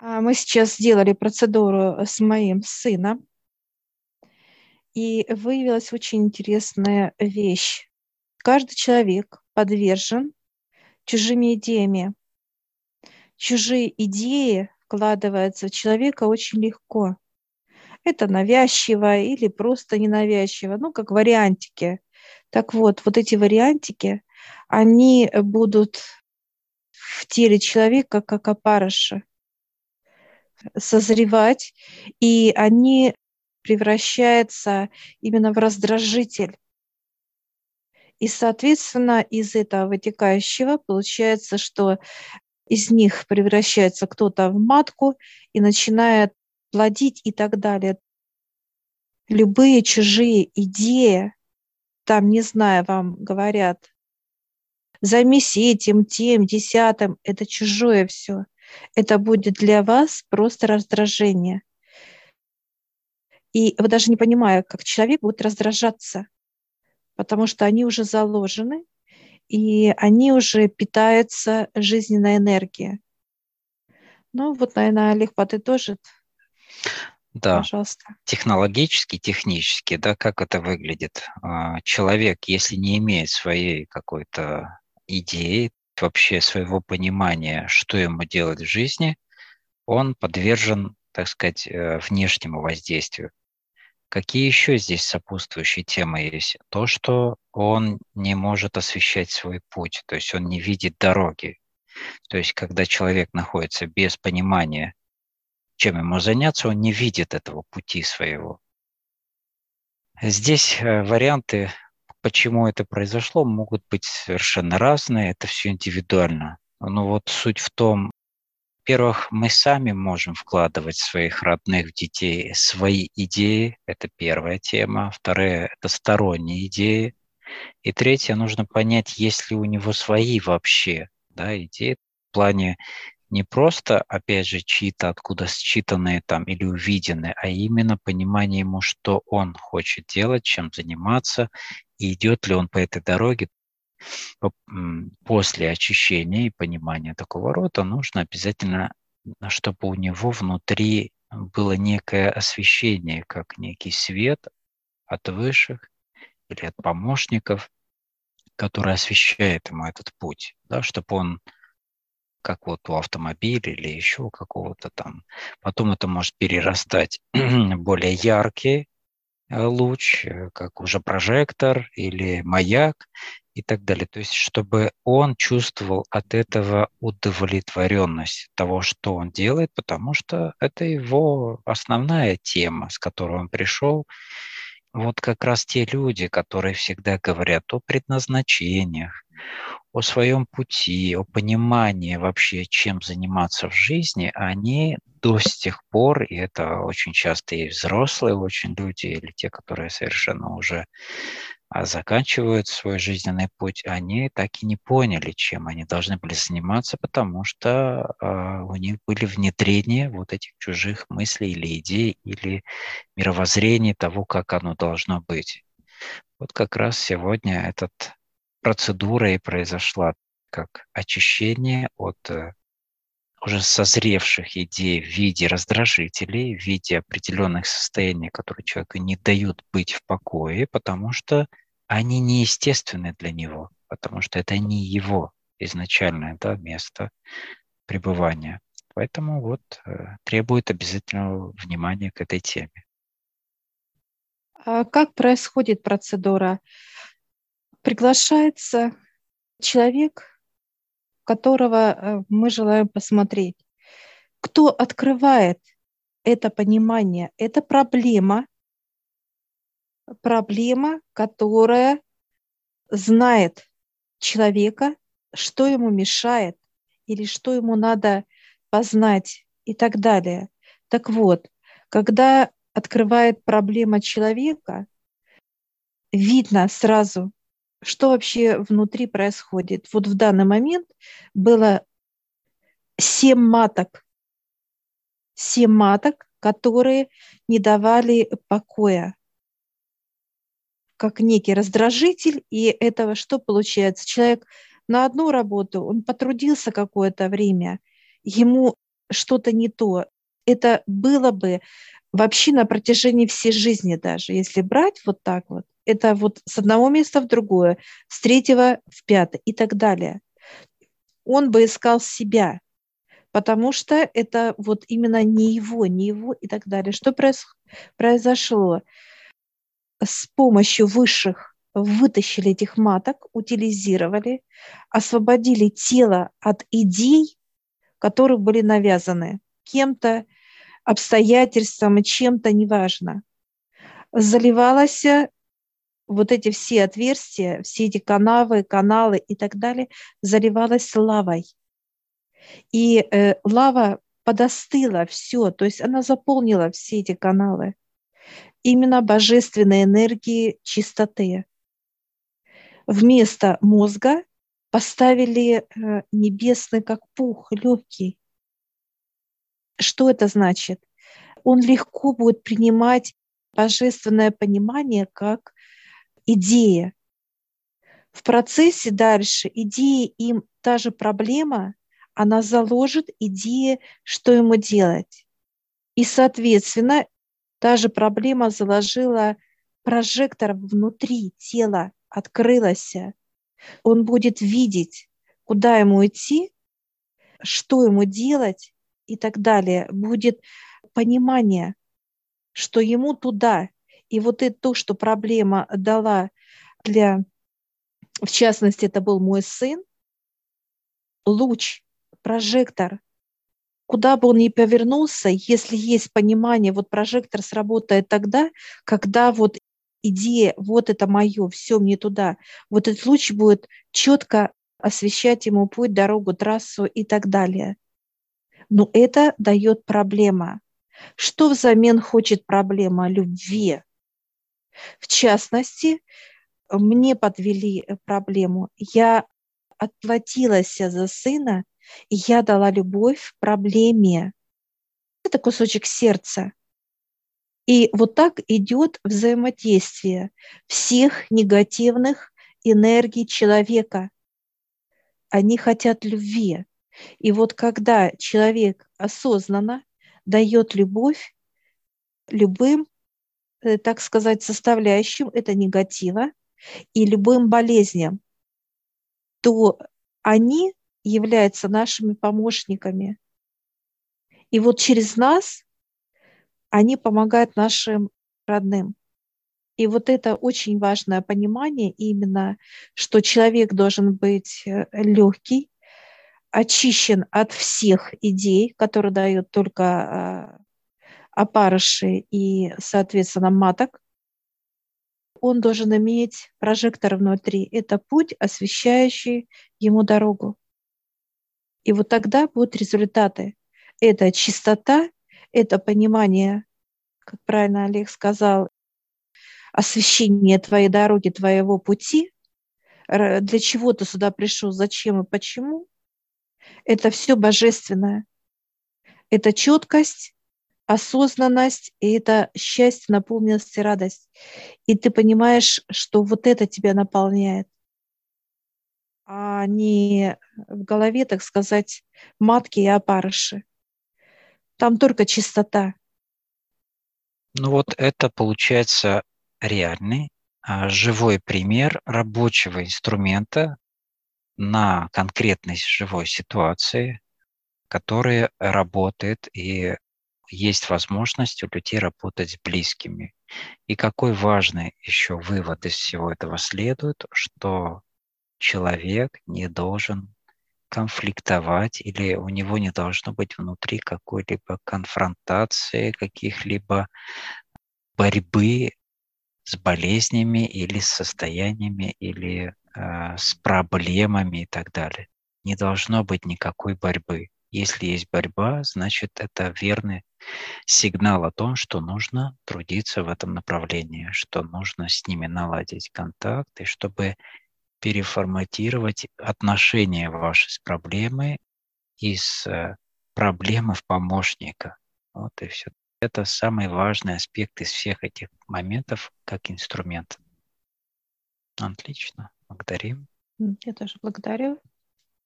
А, мы сейчас сделали процедуру с моим сыном, и выявилась очень интересная вещь. Каждый человек подвержен чужими идеями. Чужие идеи вкладываются в человека очень легко. Это навязчиво или просто ненавязчиво, ну, как вариантики. Так вот, вот эти вариантики, они будут в теле человека как опарыши созревать, и они превращаются именно в раздражитель. И, соответственно, из этого вытекающего получается, что из них превращается кто-то в матку и начинает плодить и так далее. Любые чужие идеи, там, не знаю, вам говорят, займись этим, тем, десятым, это чужое все это будет для вас просто раздражение. И вы даже не понимая, как человек будет раздражаться, потому что они уже заложены, и они уже питаются жизненной энергией. Ну вот, наверное, Олег подытожит. Да, Пожалуйста. технологически, технически, да, как это выглядит? А, человек, если не имеет своей какой-то идеи, вообще своего понимания, что ему делать в жизни, он подвержен, так сказать, э, внешнему воздействию. Какие еще здесь сопутствующие темы есть? То, что он не может освещать свой путь, то есть он не видит дороги. То есть когда человек находится без понимания, чем ему заняться, он не видит этого пути своего. Здесь э, варианты почему это произошло, могут быть совершенно разные, это все индивидуально. Но вот суть в том, во-первых, мы сами можем вкладывать в своих родных детей свои идеи, это первая тема. Вторая – это сторонние идеи. И третье, нужно понять, есть ли у него свои вообще да, идеи в плане не просто, опять же, чьи-то откуда считанные там или увиденные, а именно понимание ему, что он хочет делать, чем заниматься, идет ли он по этой дороге. После очищения и понимания такого рода нужно обязательно, чтобы у него внутри было некое освещение, как некий свет от высших или от помощников, который освещает ему этот путь, да, чтобы он как вот у автомобиля или еще какого-то там. Потом это может перерастать более яркий э, луч, э, как уже прожектор или маяк и так далее. То есть, чтобы он чувствовал от этого удовлетворенность того, что он делает, потому что это его основная тема, с которой он пришел. Вот как раз те люди, которые всегда говорят о предназначениях, о своем пути, о понимании вообще, чем заниматься в жизни, они до сих пор, и это очень часто и взрослые очень люди, или те, которые совершенно уже а, заканчивают свой жизненный путь, они так и не поняли, чем они должны были заниматься, потому что э, у них были внедрения вот этих чужих мыслей или идей, или мировоззрений того, как оно должно быть. Вот как раз сегодня этот процедура и произошла как очищение от э, уже созревших идей в виде раздражителей, в виде определенных состояний, которые человеку не дают быть в покое, потому что они неестественны для него, потому что это не его изначальное да, место пребывания. Поэтому вот э, требует обязательного внимания к этой теме. А как происходит процедура? Приглашается человек, которого э, мы желаем посмотреть. Кто открывает это понимание? Это проблема, проблема, которая знает человека, что ему мешает или что ему надо познать и так далее. Так вот, когда открывает проблема человека, видно сразу, что вообще внутри происходит. Вот в данный момент было семь маток, семь маток, которые не давали покоя, как некий раздражитель, и этого что получается? Человек на одну работу, он потрудился какое-то время, ему что-то не то. Это было бы вообще на протяжении всей жизни даже, если брать вот так вот, это вот с одного места в другое, с третьего в пятое и так далее. Он бы искал себя, потому что это вот именно не его, не его и так далее. Что произошло? С помощью высших вытащили этих маток, утилизировали, освободили тело от идей, которые были навязаны кем-то, обстоятельством, чем-то, неважно. Заливалась вот эти все отверстия, все эти канавы, каналы и так далее, заливалась лавой. И э, лава подостыла все, то есть она заполнила все эти каналы. Именно божественной энергии чистоты. Вместо мозга поставили э, небесный как пух, легкий. Что это значит? Он легко будет принимать божественное понимание как идея. В процессе дальше идея им та же проблема, она заложит идеи, что ему делать. И, соответственно, та же проблема заложила прожектор внутри тела, открылась. Он будет видеть, куда ему идти, что ему делать и так далее. Будет понимание, что ему туда. И вот это то, что проблема дала для, в частности, это был мой сын, луч прожектор. Куда бы он ни повернулся, если есть понимание, вот прожектор сработает тогда, когда вот идея, вот это мое, все мне туда, вот этот луч будет четко освещать ему путь, дорогу, трассу и так далее. Но это дает проблема. Что взамен хочет проблема любви? В частности, мне подвели проблему. Я отплатилась за сына и я дала любовь проблеме. Это кусочек сердца. И вот так идет взаимодействие всех негативных энергий человека. Они хотят любви. И вот когда человек осознанно дает любовь любым, э, так сказать, составляющим это негатива и любым болезням, то они являются нашими помощниками. И вот через нас они помогают нашим родным. И вот это очень важное понимание именно, что человек должен быть э, легкий, очищен от всех идей, которые дают только опарыши и, соответственно, маток. Он должен иметь прожектор внутри. Это путь, освещающий ему дорогу. И вот тогда будут результаты. Это чистота, это понимание, как правильно Олег сказал, освещение твоей дороги, твоего пути, для чего ты сюда пришел, зачем и почему. Это все божественное. Это четкость, осознанность, и это счастье, наполненность и радость. И ты понимаешь, что вот это тебя наполняет а не в голове, так сказать, матки и опарыши. Там только чистота. Ну вот это получается реальный, а, живой пример рабочего инструмента на конкретной живой ситуации, которая работает и есть возможность у людей работать с близкими. И какой важный еще вывод из всего этого следует, что человек не должен конфликтовать или у него не должно быть внутри какой-либо конфронтации, каких-либо борьбы с болезнями или с состояниями или э, с проблемами и так далее. Не должно быть никакой борьбы. Если есть борьба, значит это верный сигнал о том, что нужно трудиться в этом направлении, что нужно с ними наладить контакт, и чтобы переформатировать отношения ваши с проблемой из э, проблемы в помощника. Вот и все. Это самый важный аспект из всех этих моментов как инструмент. Отлично. Благодарим. Я тоже благодарю.